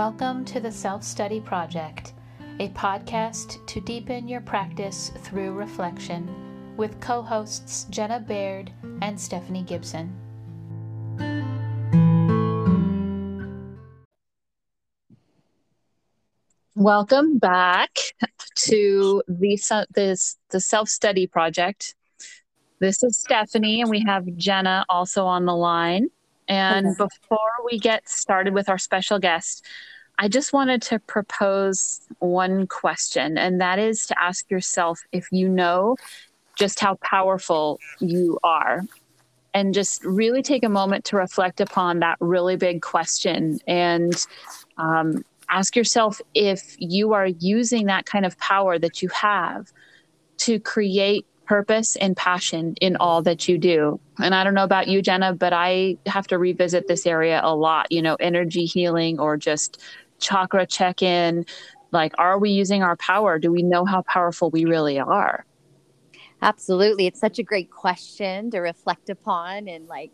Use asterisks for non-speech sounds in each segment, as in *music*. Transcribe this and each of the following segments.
Welcome to the Self Study Project, a podcast to deepen your practice through reflection with co hosts Jena Baird and Stephanie Gibson. Welcome back to the, this, the Self Study Project. This is Stephanie, and we have Jena also on the line. And before we get started with our special guest, I just wanted to propose one question, and that is to ask yourself if you know just how powerful you are. And just really take a moment to reflect upon that really big question and um, ask yourself if you are using that kind of power that you have to create purpose and passion in all that you do. And I don't know about you, Jena, but I have to revisit this area a lot, you know, energy healing or just chakra check in. Like, are we using our power? Do we know how powerful we really are? Absolutely. It's such a great question to reflect upon and like,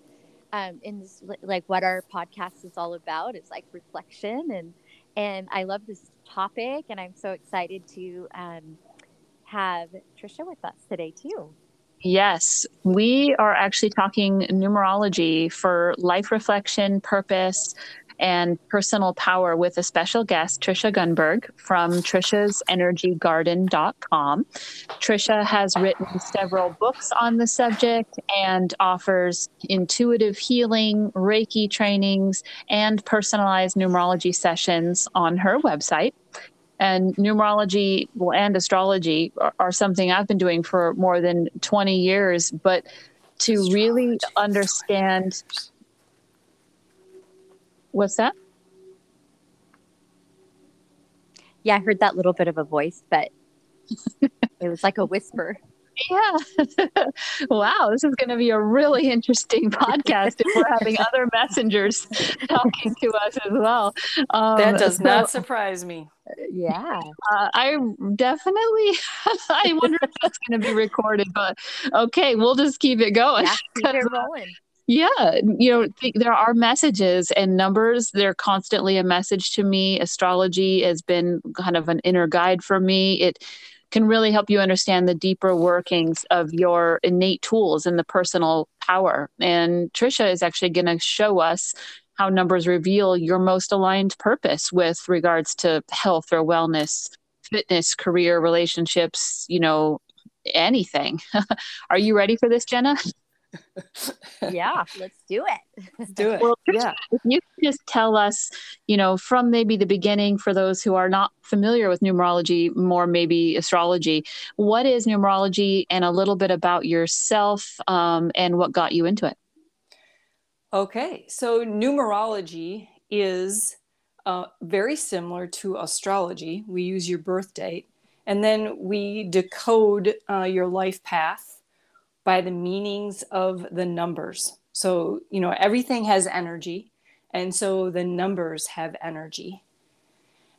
um, in this, like what our podcast is all about is like reflection and, and I love this topic and I'm so excited to, um, have Tricia with us today too. Yes, we are actually talking numerology for life reflection, purpose, and personal power with a special guest, Tricia Gunberg from trisha'senergygarden.com. Tricia has written several books on the subject and offers intuitive healing, Reiki trainings, and personalized numerology sessions on her website and numerology and astrology are, are, something I've been doing for more than 20 years. But to really understand what's that? Yeah, I heard that little bit of a voice, but *laughs* it was like a whisper. Yeah. *laughs* wow. This is going to be a really interesting *laughs* podcast if we're having other messengers talking to us as well. Um, that does so, not surprise me. Yeah. Uh, I definitely, I wonder if that's going to be recorded, but okay, we'll just keep it going. Yeah, keep it rolling. Yeah, you know, th- there are messages and numbers. They're constantly a message to me. Astrology has been kind of an inner guide for me. It can really help you understand the deeper workings of your innate tools and the personal power. And Tricia is actually going to show us how numbers reveal your most aligned purpose with regards to health or wellness, fitness, career, relationships, you know, anything. *laughs* Are you ready for this, Jena? Yeah, *laughs* let's do it. Let's do it. Well, yeah. If you just tell us, you know, from maybe the beginning for those who are not familiar with numerology, more maybe astrology, what is numerology and a little bit about yourself um, and what got you into it? Okay, so numerology is uh, very similar to astrology. We use your birth date and then we decode uh, your life path by the meanings of the numbers. So, you know, everything has energy, and so the numbers have energy.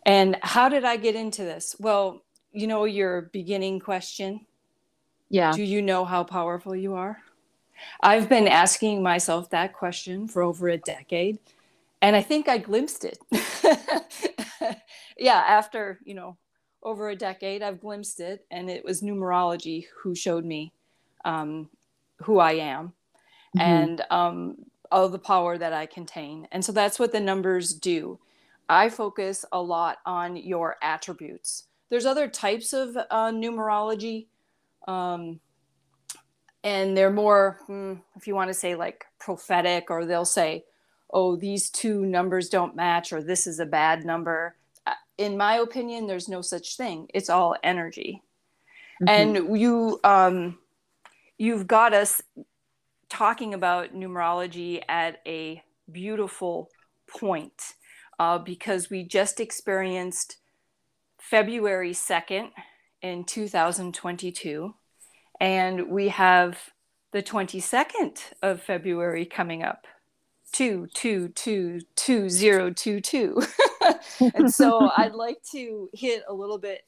And how did I get into this? Well, you know, your beginning question. Yeah. Do you know how powerful you are? I've been asking myself that question for over a decade, and I think I glimpsed it. *laughs* yeah, after, you know, over a decade, I've glimpsed it, and it was numerology who showed me um, who I am mm-hmm. and um, all the power that I contain. And so that's what the numbers do. I focus a lot on your attributes. There's other types of uh, numerology, um, and they're more, hmm, if you want to say like prophetic, or they'll say, oh, these two numbers don't match, or this is a bad number. Uh, in my opinion, there's no such thing. It's all energy. Mm-hmm. And you, um, you've got us talking about numerology at a beautiful point uh, because we just experienced February 2nd in 2022, and we have the 22nd of February coming up. Two, two, two, two, zero, two, two. *laughs* and so *laughs* I'd like to hit a little bit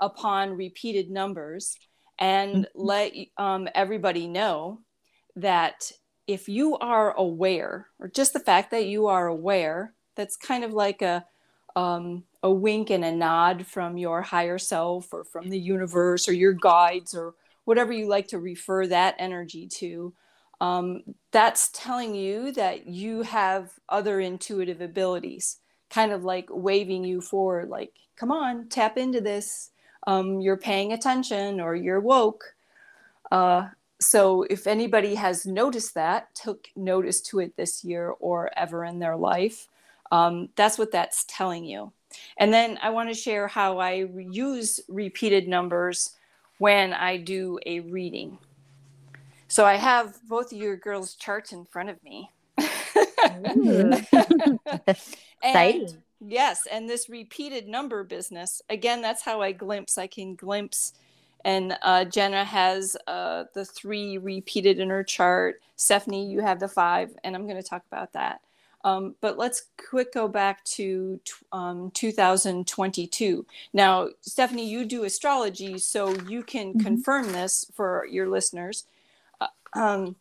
upon repeated numbers and mm-hmm. let um, everybody know that if you are aware, or just the fact that you are aware, that's kind of like a, um, a wink and a nod from your higher self or from the universe or your guides or whatever you like to refer that energy to, um, that's telling you that you have other intuitive abilities, kind of like waving you forward, like, come on, tap into this. Um, you're paying attention or you're woke. Uh, so if anybody has noticed that, took notice to it this year or ever in their life, um, that's what that's telling you. And then I want to share how I use repeated numbers when I do a reading. So I have both of your girls' charts in front of me. *laughs* and yes, and this repeated number business, again, that's how I glimpse. I can glimpse and uh, Jena has uh, the three repeated in her chart. Stephanie, you have the five, and I'm going to talk about that. Um, but let's quick go back to um, 2022. Now, Stephanie, you do astrology, so you can mm-hmm. confirm this for your listeners. Uh, um,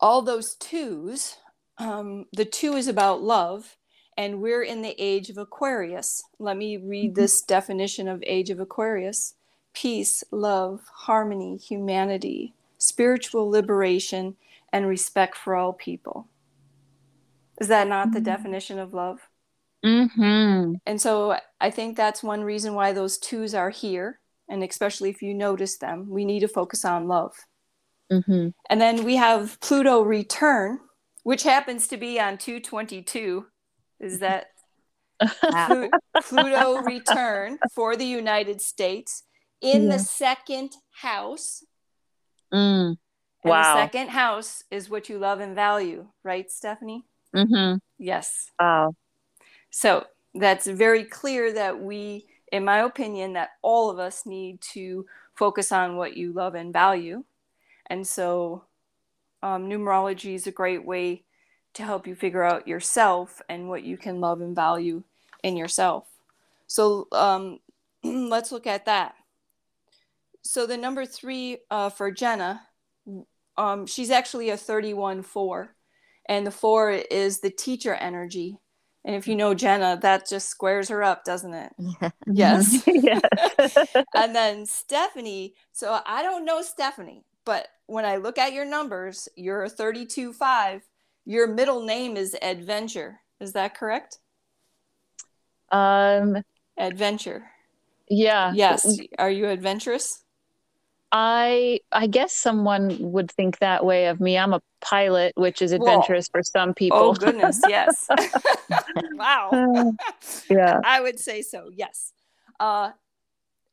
all those twos, um, the two is about love, and we're in the age of Aquarius. Let me read mm-hmm. this definition of age of Aquarius peace, love, harmony, humanity, spiritual liberation, and respect for all people. Is that not the mm-hmm. definition of love? Mm-hmm. And so I think that's one reason why those twos are here. And especially if you notice them, we need to focus on love. Mm-hmm. And then we have Pluto return, which happens to be on 222. Is that *laughs* Pluto return for the United States in yeah. the second house. Mm. And wow. the second house is what you love and value, right, Stephanie? Mm-hmm. Yes. Wow. So that's very clear that we, in my opinion, that all of us need to focus on what you love and value. And so um, numerology is a great way to help you figure out yourself and what you can love and value in yourself. So um, *clears throat* let's look at that so the number three uh, for Jena, um, she's actually a 31 4, and the four is the teacher energy. And if you know Jena, that just squares her up, doesn't it? *laughs* Yes. *laughs* *laughs* and then Stephanie, so I don't know Stephanie, but when I look at your numbers, you're a 32 5. Your middle name is Adventure. Is that correct? Um, Adventure. Yeah. Yes. Are you adventurous? I I guess someone would think that way of me. I'm a pilot, which is adventurous Whoa. for some people. Oh goodness, yes. *laughs* *laughs* wow. yeah. *laughs* I would say so. Yes. Uh,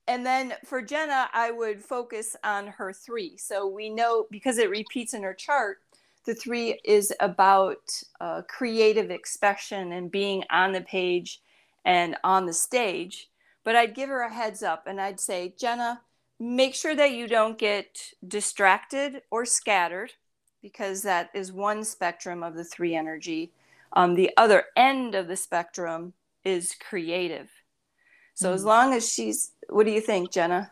and then for Jena, I would focus on her three. So we know because it repeats in her chart, the three is about uh, creative expression and being on the page and on the stage. But I'd give her a heads up and I'd say, Jena, make sure that you don't get distracted or scattered because that is one spectrum of the three energy. Um, the other end of the spectrum is creative. So mm as long as she's, what do you think, Jena?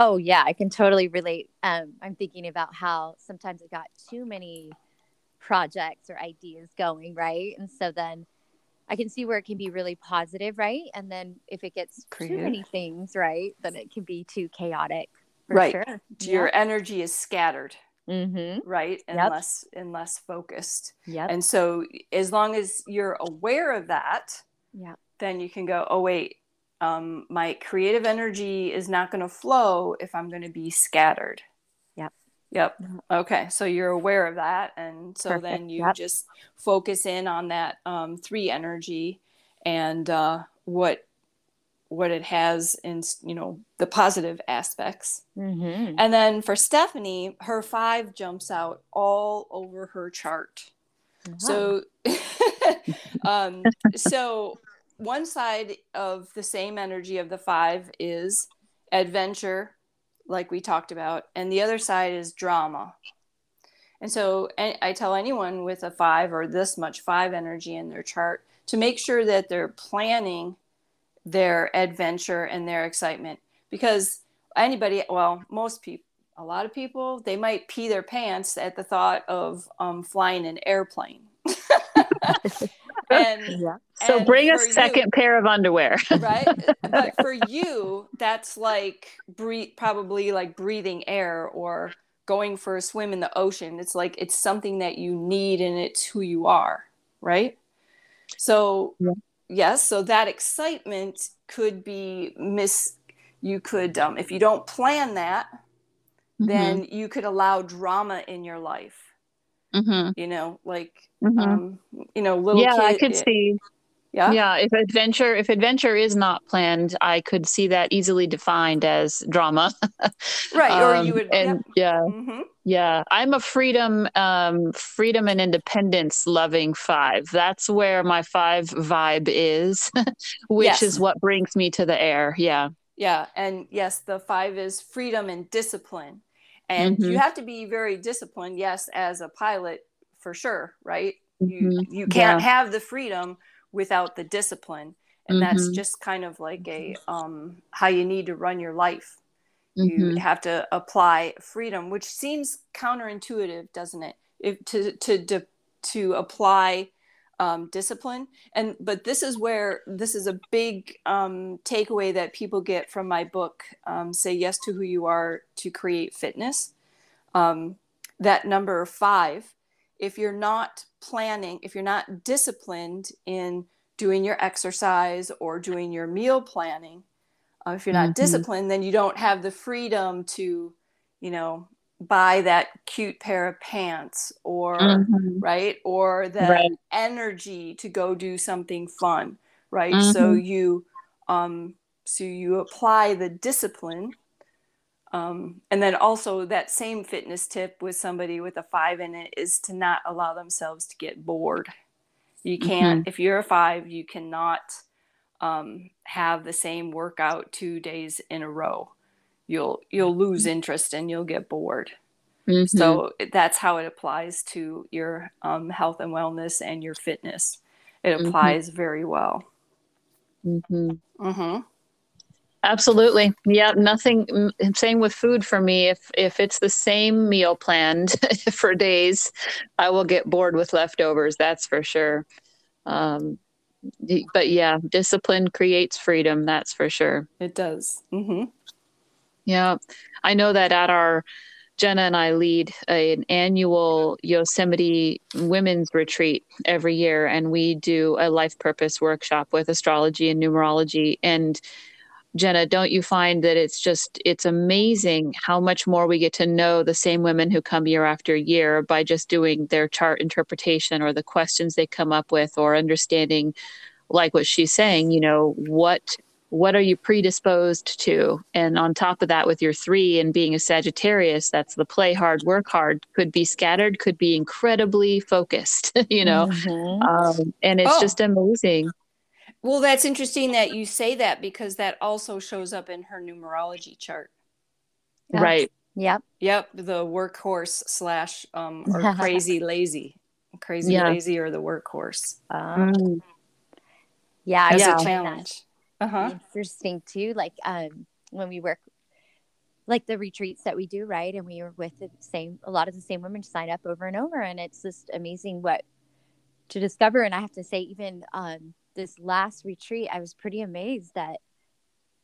Oh yeah, I can totally relate. Um, I'm thinking about how sometimes I got too many projects or ideas going, right? And so then I can see where it can be really positive, right? And then if it gets Creative. too many things, right, then it can be too chaotic. right. Sure. Your yeah. energy is scattered. Mm-hmm. Right. And yep. less and less focused. Yeah. And so as long as you're aware of that, yeah, then you can go, oh wait, um, my creative energy is not going to flow if I'm going to be scattered. Yep. Mm-hmm. Okay. So you're aware of that. And so Perfect. then you yep. just focus in on that um, three energy and uh, what what it has in you know the positive aspects mm-hmm. and then for stephanie her five jumps out all over her chart wow. so *laughs* um, so one side of the same energy of the five is adventure like we talked about, and the other side is drama. And so I tell anyone with a five or this much five energy in their chart to make sure that they're planning their adventure and their excitement because anybody, well, most people, a lot of people, they might pee their pants at the thought of um, flying an airplane. *laughs* *laughs* and *laughs* Yeah. So and bring a for you- second pair of underwear. right *laughs* but for you that's like breathe probably like breathing air or going for a swim in the ocean it's like it's something that you need and it's who you are right so Yeah. yes so that excitement could be miss you could um, if you don't plan that then you could allow drama in your life Mhm, you know like mhm. um you know little yeah, I kid- could see. yeah Yeah, if adventure if adventure is not planned, I could see that easily defined as drama. *laughs* right or Um, you would and yeah, hmm yeah, I'm a freedom, um, freedom and independence loving five. That's where my five vibe is, *laughs* which Yes. is what brings me to the air. Yeah. Yeah, and yes, the five is freedom and discipline. And Mhm. you have to be very disciplined, yes, as a pilot for sure, right? You Mhm. you can't have the freedom without the discipline. And that's Mhm. just kind of like a um how you need to run your life. You have to apply freedom, which seems counterintuitive, doesn't it? If to to to, to apply um, discipline and but this is where this is a big um, takeaway that people get from my book um, say yes to who you are to create fitness um, that number five if you're not planning if you're not disciplined in doing your exercise or doing your meal planning uh, if you're not Mhm. disciplined then you don't have the freedom to you know buy that cute pair of pants or Mhm. right or the Right. energy to go do something fun right so Mhm. you um so you apply the discipline um and then also that same fitness tip with somebody with a five in it is to not allow themselves to get bored you can't if you're a five you cannot um have the same workout two days in a row you'll you'll lose interest and you'll get bored Mhm. so that's how it applies to your um, health and wellness and your fitness. It Mhm. applies very well. Mhm. Mm-hmm. Absolutely. Yeah, nothing mm, same with food for me. If if it's the same meal planned *laughs* for days, I will get bored with leftovers, that's for sure. Um but yeah, discipline creates freedom, that's for sure. It does. Mm-hmm. Yeah. I know that at our Jena and I lead a- an annual Yosemite women's retreat every year, and we do a life purpose workshop with astrology and numerology. And Jena, don't you find that it's just it's amazing how much more we get to know the same women who come year after year by just doing their chart interpretation or the questions they come up with or understanding like what she's saying, you know, what what are you predisposed to? And on top of that, with your three and being a Sagittarius, that's the play hard, work hard, could be scattered, could be incredibly focused, *laughs* you know. Mhm. Um, and it's Oh. just amazing. Well, that's interesting that you say that because that also shows up in her numerology chart. Yeah. Right. Yep. Yep, the workhorse slash um, *laughs* or crazy lazy, crazy Yeah. lazy or the workhorse. Um, Mm. yeah. I That's Yeah. find a that challenge. Uh huh. Interesting too. Like um, when we work, like the retreats that we do, right? And we were with the same, a lot of the same women sign up over and over, and it's just amazing what to discover. And I have to say, even um, this last retreat, I was pretty amazed that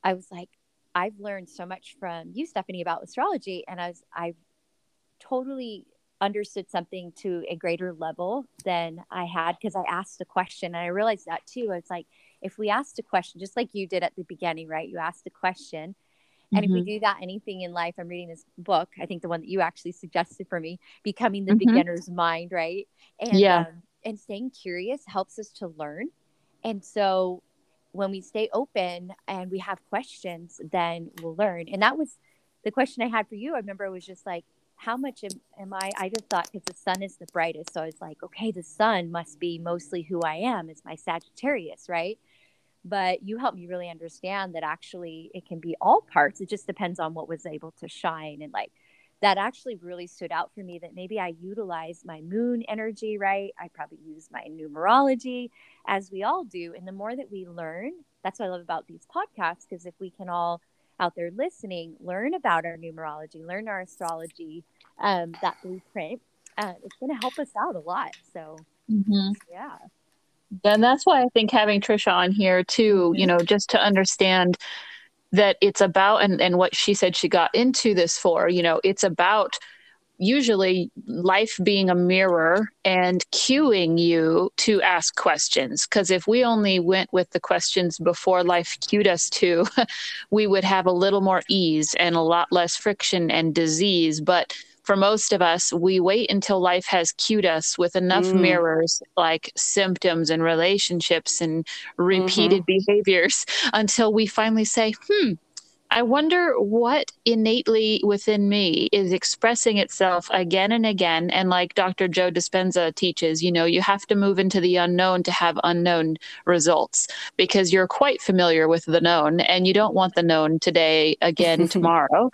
I was like, I've learned so much from you, Stephanie, about astrology, and I was I totally understood something to a greater level than I had because I asked a question, and I realized that too. It's like if we asked a question, just like you did at the beginning, right? You asked a question. And if we Mhm. do that, anything in life, I'm reading this book. I think the one that you actually suggested for me, becoming the Mhm. beginner's mind, right? And Yeah. um, and staying curious helps us to learn. And so when we stay open and we have questions, then we'll learn. And that was the question I had for you. I remember it was just like, how much am, am I? I just thought because the sun is the brightest. So I was like, okay, the sun must be mostly who I am, is my Sagittarius, right? But you helped me really understand that actually it can be all parts. It just depends on what was able to shine. And like that actually really stood out for me that maybe I utilize my moon energy, right? I probably use my numerology as we all do. And the more that we learn, that's what I love about these podcasts, because if we can all out there listening, learn about our numerology, learn our astrology, um, that blueprint, uh, it's going to help us out a lot. So, Mhm. yeah. And that's why I think having Tricia on here too, you know, just to understand that it's about and, and what she said she got into this for, you know, it's about usually life being a mirror and cueing you to ask questions. Because if we only went with the questions before life cued us to, *laughs* we would have a little more ease and a lot less friction and disease. But for most of us, we wait until life has cued us with enough mm. mirrors like symptoms and relationships and repeated mm-hmm. behaviors *laughs* until we finally say, hmm, I wonder what innately within me is expressing itself again and again. And like Dr. Joe Dispenza teaches, you know, you have to move into the unknown to have unknown results because you're quite familiar with the known and you don't want the known today again *laughs* tomorrow.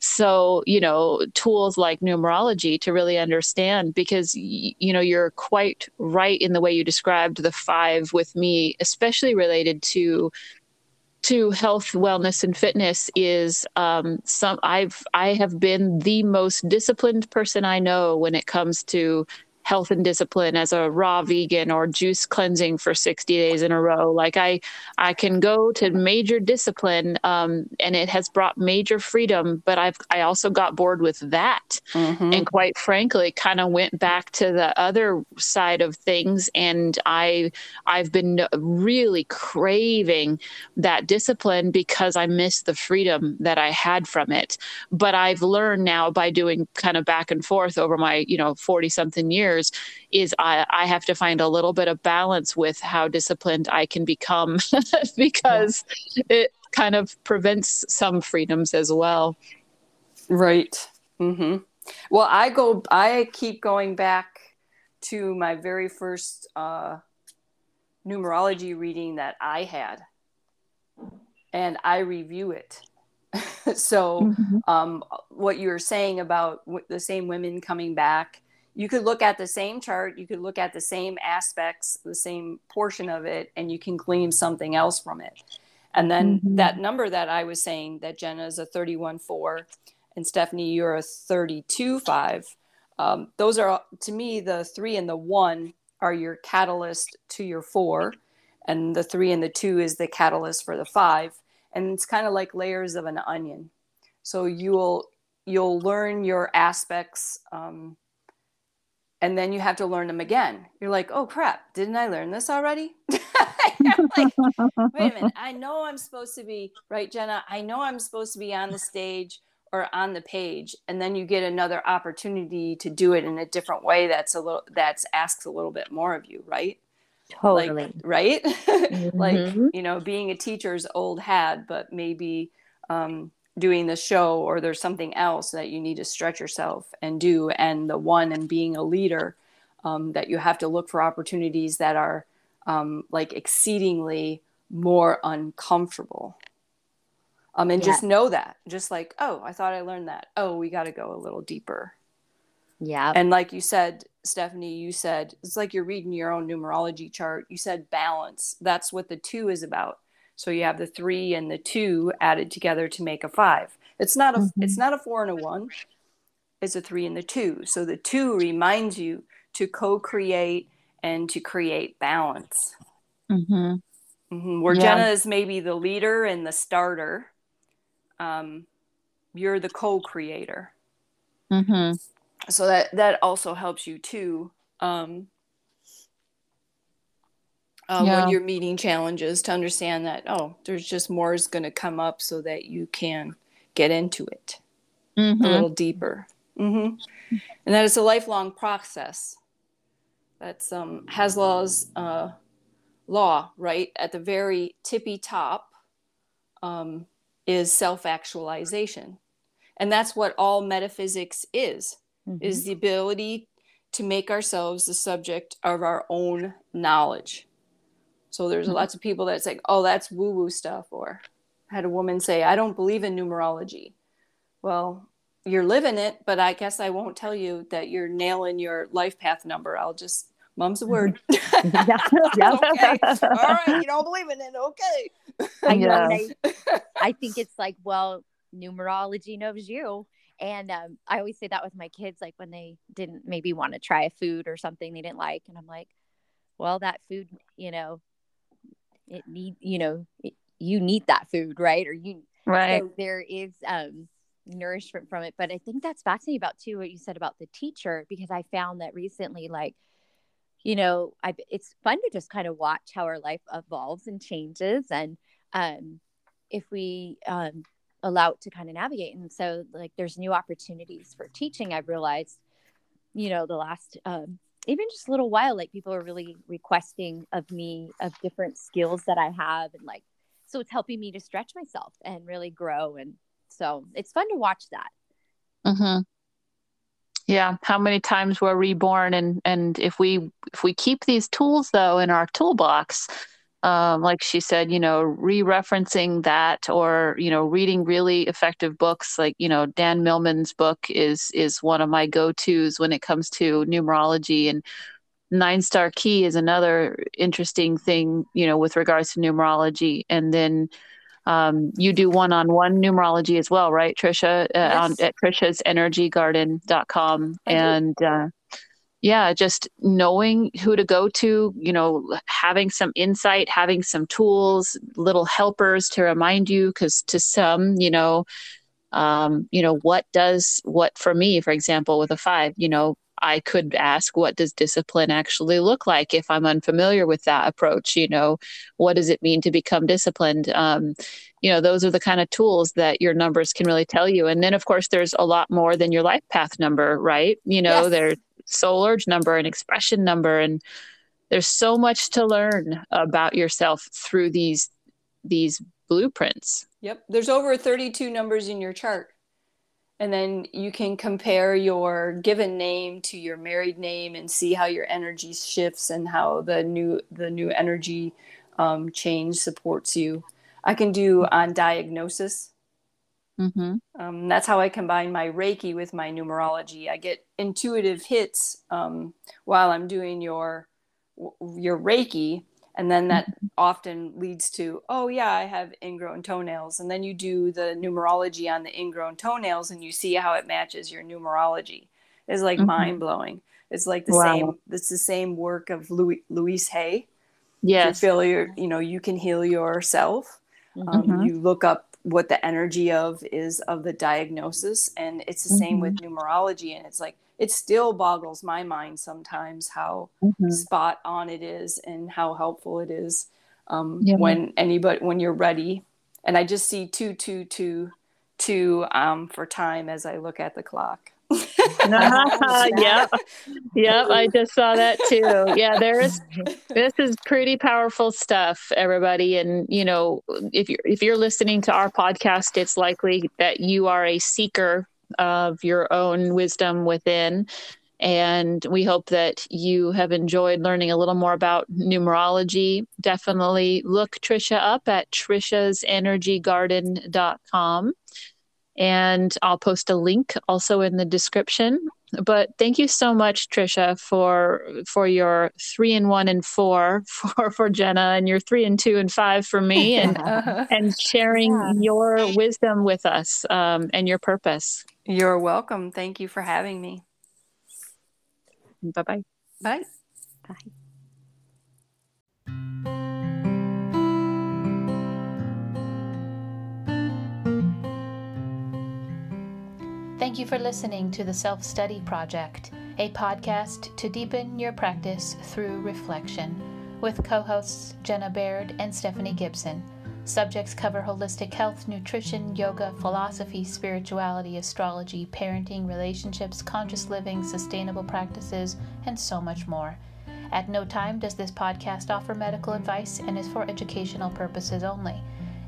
So, you know, tools like numerology to really understand because, you know, you're quite right in the way you described the five with me, especially related to to health, wellness, and fitness is um, some I've I have been the most disciplined person I know when it comes to health and discipline as a raw vegan or juice cleansing for 60 days in a row. Like i i can go to major discipline um, and it has brought major freedom but i've i also got bored with that. Mm-hmm. and quite frankly kind of went back to the other side of things and i i've been really craving that discipline because i miss the freedom that i had from it. But i've learned now by doing kind of back and forth over my you know 40 something years years is I, I have to find a little bit of balance with how disciplined I can become *laughs* because yeah. it kind of prevents some freedoms as well. Right. Mm-hmm. Well, I go, I keep going back to my very first uh, numerology reading that I had, and I review it. *laughs* so, mm-hmm. um, what you were saying about w- the same women coming back you could look at the same chart, you could look at the same aspects, the same portion of it, and you can glean something else from it. And then mm-hmm. that number that I was saying that Jena is a 31 4 and Stephanie, you're a 32 5. Um, those are, to me, the three and the one are your catalyst to your four, and the three and the two is the catalyst for the five. And it's kind of like layers of an onion. So you'll you'll learn your aspects um, and then you have to learn them again. You're like, oh crap, didn't I learn this already? *laughs* like, wait a minute, I know I'm supposed to be right, Jena. I know I'm supposed to be on the stage or on the page, and then you get another opportunity to do it in a different way. That's a little that's asks a little bit more of you, right? Totally. *laughs* Like, right? mm-hmm. like you know, being a teacher's old hat, but maybe um, doing the show or there's something else that you need to stretch yourself and do and the one and being a leader um, that you have to look for opportunities that are um, like exceedingly more uncomfortable. Um, and yeah. just know that just like oh i thought i learned that. Oh we got to go a little deeper. Yeah. And like you said stephanie you said it's like you're reading your own numerology chart. You said balance. That's what the two is about so you have the three and the two added together to make a five. It's not a mm-hmm. it's not a four and a one. It's a three and the two. So the two reminds you to co-create and to create balance. Mm-hmm. Mm-hmm. Where yeah. Jena is maybe the leader and the starter, um, you're the co-creator. Mm-hmm. So that that also helps you too. Um, um, yeah. when you're meeting challenges to understand that oh there's just more is going to come up so that you can get into it mm-hmm. a little deeper mm-hmm. and that is a lifelong process that's um, Maslow's uh, law right at the very tippy top um, is self-actualization and that's what all metaphysics is mm-hmm. is the ability to make ourselves the subject of our own knowledge so there's mm-hmm. lots of people that's like, oh, that's woo woo stuff. Or I had a woman say, I don't believe in numerology. Well, you're living it, but I guess I won't tell you that you're nailing your life path number. I'll just, mom's a word. *laughs* yeah. *laughs* yeah. okay. All right. You don't believe in it. Okay. I, yeah. *laughs* I, I think it's like, well, numerology knows you. And um, I always say that with my kids, like when they didn't maybe want to try a food or something they didn't like. And I'm like, well, that food, you know, it need, you know, it, you need that food, right? Or you, right. So there is um, nourishment from it. But I think that's fascinating about too what you said about the teacher, because I found that recently, like, you know, I it's fun to just kind of watch how our life evolves and changes, and um, if we um, allow it to kind of navigate. And so, like, there's new opportunities for teaching. I've realized, you know, the last um, even just a little while, like people are really requesting of me of different skills that I have, and like, so it's helping me to stretch myself and really grow. And so it's fun to watch that. Mm-hmm. Yeah, how many times we're reborn, and and if we if we keep these tools though in our toolbox, um, like she said, you know, re-referencing that or you know, reading really effective books. Like you know, Dan Millman's book is is one of my go-tos when it comes to numerology and nine star key is another interesting thing you know with regards to numerology and then um, you do one-on-one numerology as well right tricia uh, yes. on, at trishas energygarden.com and uh, yeah just knowing who to go to you know having some insight having some tools little helpers to remind you because to some you know um, you know what does what for me for example with a five you know I could ask, what does discipline actually look like if I'm unfamiliar with that approach? You know, what does it mean to become disciplined? Um, you know, those are the kind of tools that your numbers can really tell you. And then, of course, there's a lot more than your life path number, right? You know, yes. there's soul urge number and expression number, and there's so much to learn about yourself through these these blueprints. Yep, there's over 32 numbers in your chart. And then you can compare your given name to your married name and see how your energy shifts and how the new the new energy um, change supports you. I can do on diagnosis mm-hmm. um, that's how i combine my reiki with my numerology i get intuitive hits um, while i'm doing your your reiki and then that mm-hmm. often leads to oh yeah i have ingrown toenails and then you do the numerology on the ingrown toenails and you see how it matches your numerology it's like mm-hmm. mind-blowing it's like the wow. same it's the same work of Louis louise hay yes you feel your you know you can heal yourself um, mm-hmm. um, you look up what the energy of is of the diagnosis and it's the same with mm-hmm. numerology and it's like it still boggles my mind sometimes how mm-hmm. spot on it is and how helpful it is um, yeah. when anybody when you're ready and i just see two two two two um, for time as i look at the clock Uh-huh. *laughs* yep yep i just saw that too yeah there's *laughs* this is pretty powerful stuff everybody and you know if you're if you're listening to our podcast it's likely that you are a seeker of your own wisdom within. And we hope that you have enjoyed learning a little more about numerology. Definitely look Tricia up at trishasenergygarden.com. And I'll post a link also in the description. But thank you so much, Tricia, for for your three and one and four *laughs* for for Jena, and your three and two and five for me, *laughs* and and sharing yeah. your wisdom with us um, and your purpose. You're welcome. Thank you for having me. Bye-bye. Bye. Bye. Thank you for listening to the Self Study Project, a podcast to deepen your practice through reflection, with co hosts Jena Baird and Stephanie Gibson. Subjects cover holistic health, nutrition, yoga, philosophy, spirituality, astrology, parenting, relationships, conscious living, sustainable practices, and so much more. At no time does this podcast offer medical advice and is for educational purposes only.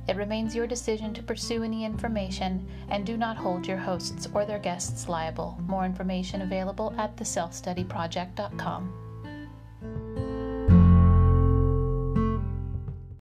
It remains your decision to pursue any information and do not hold your hosts or their guests liable. More information available at theselfstudyproject.com.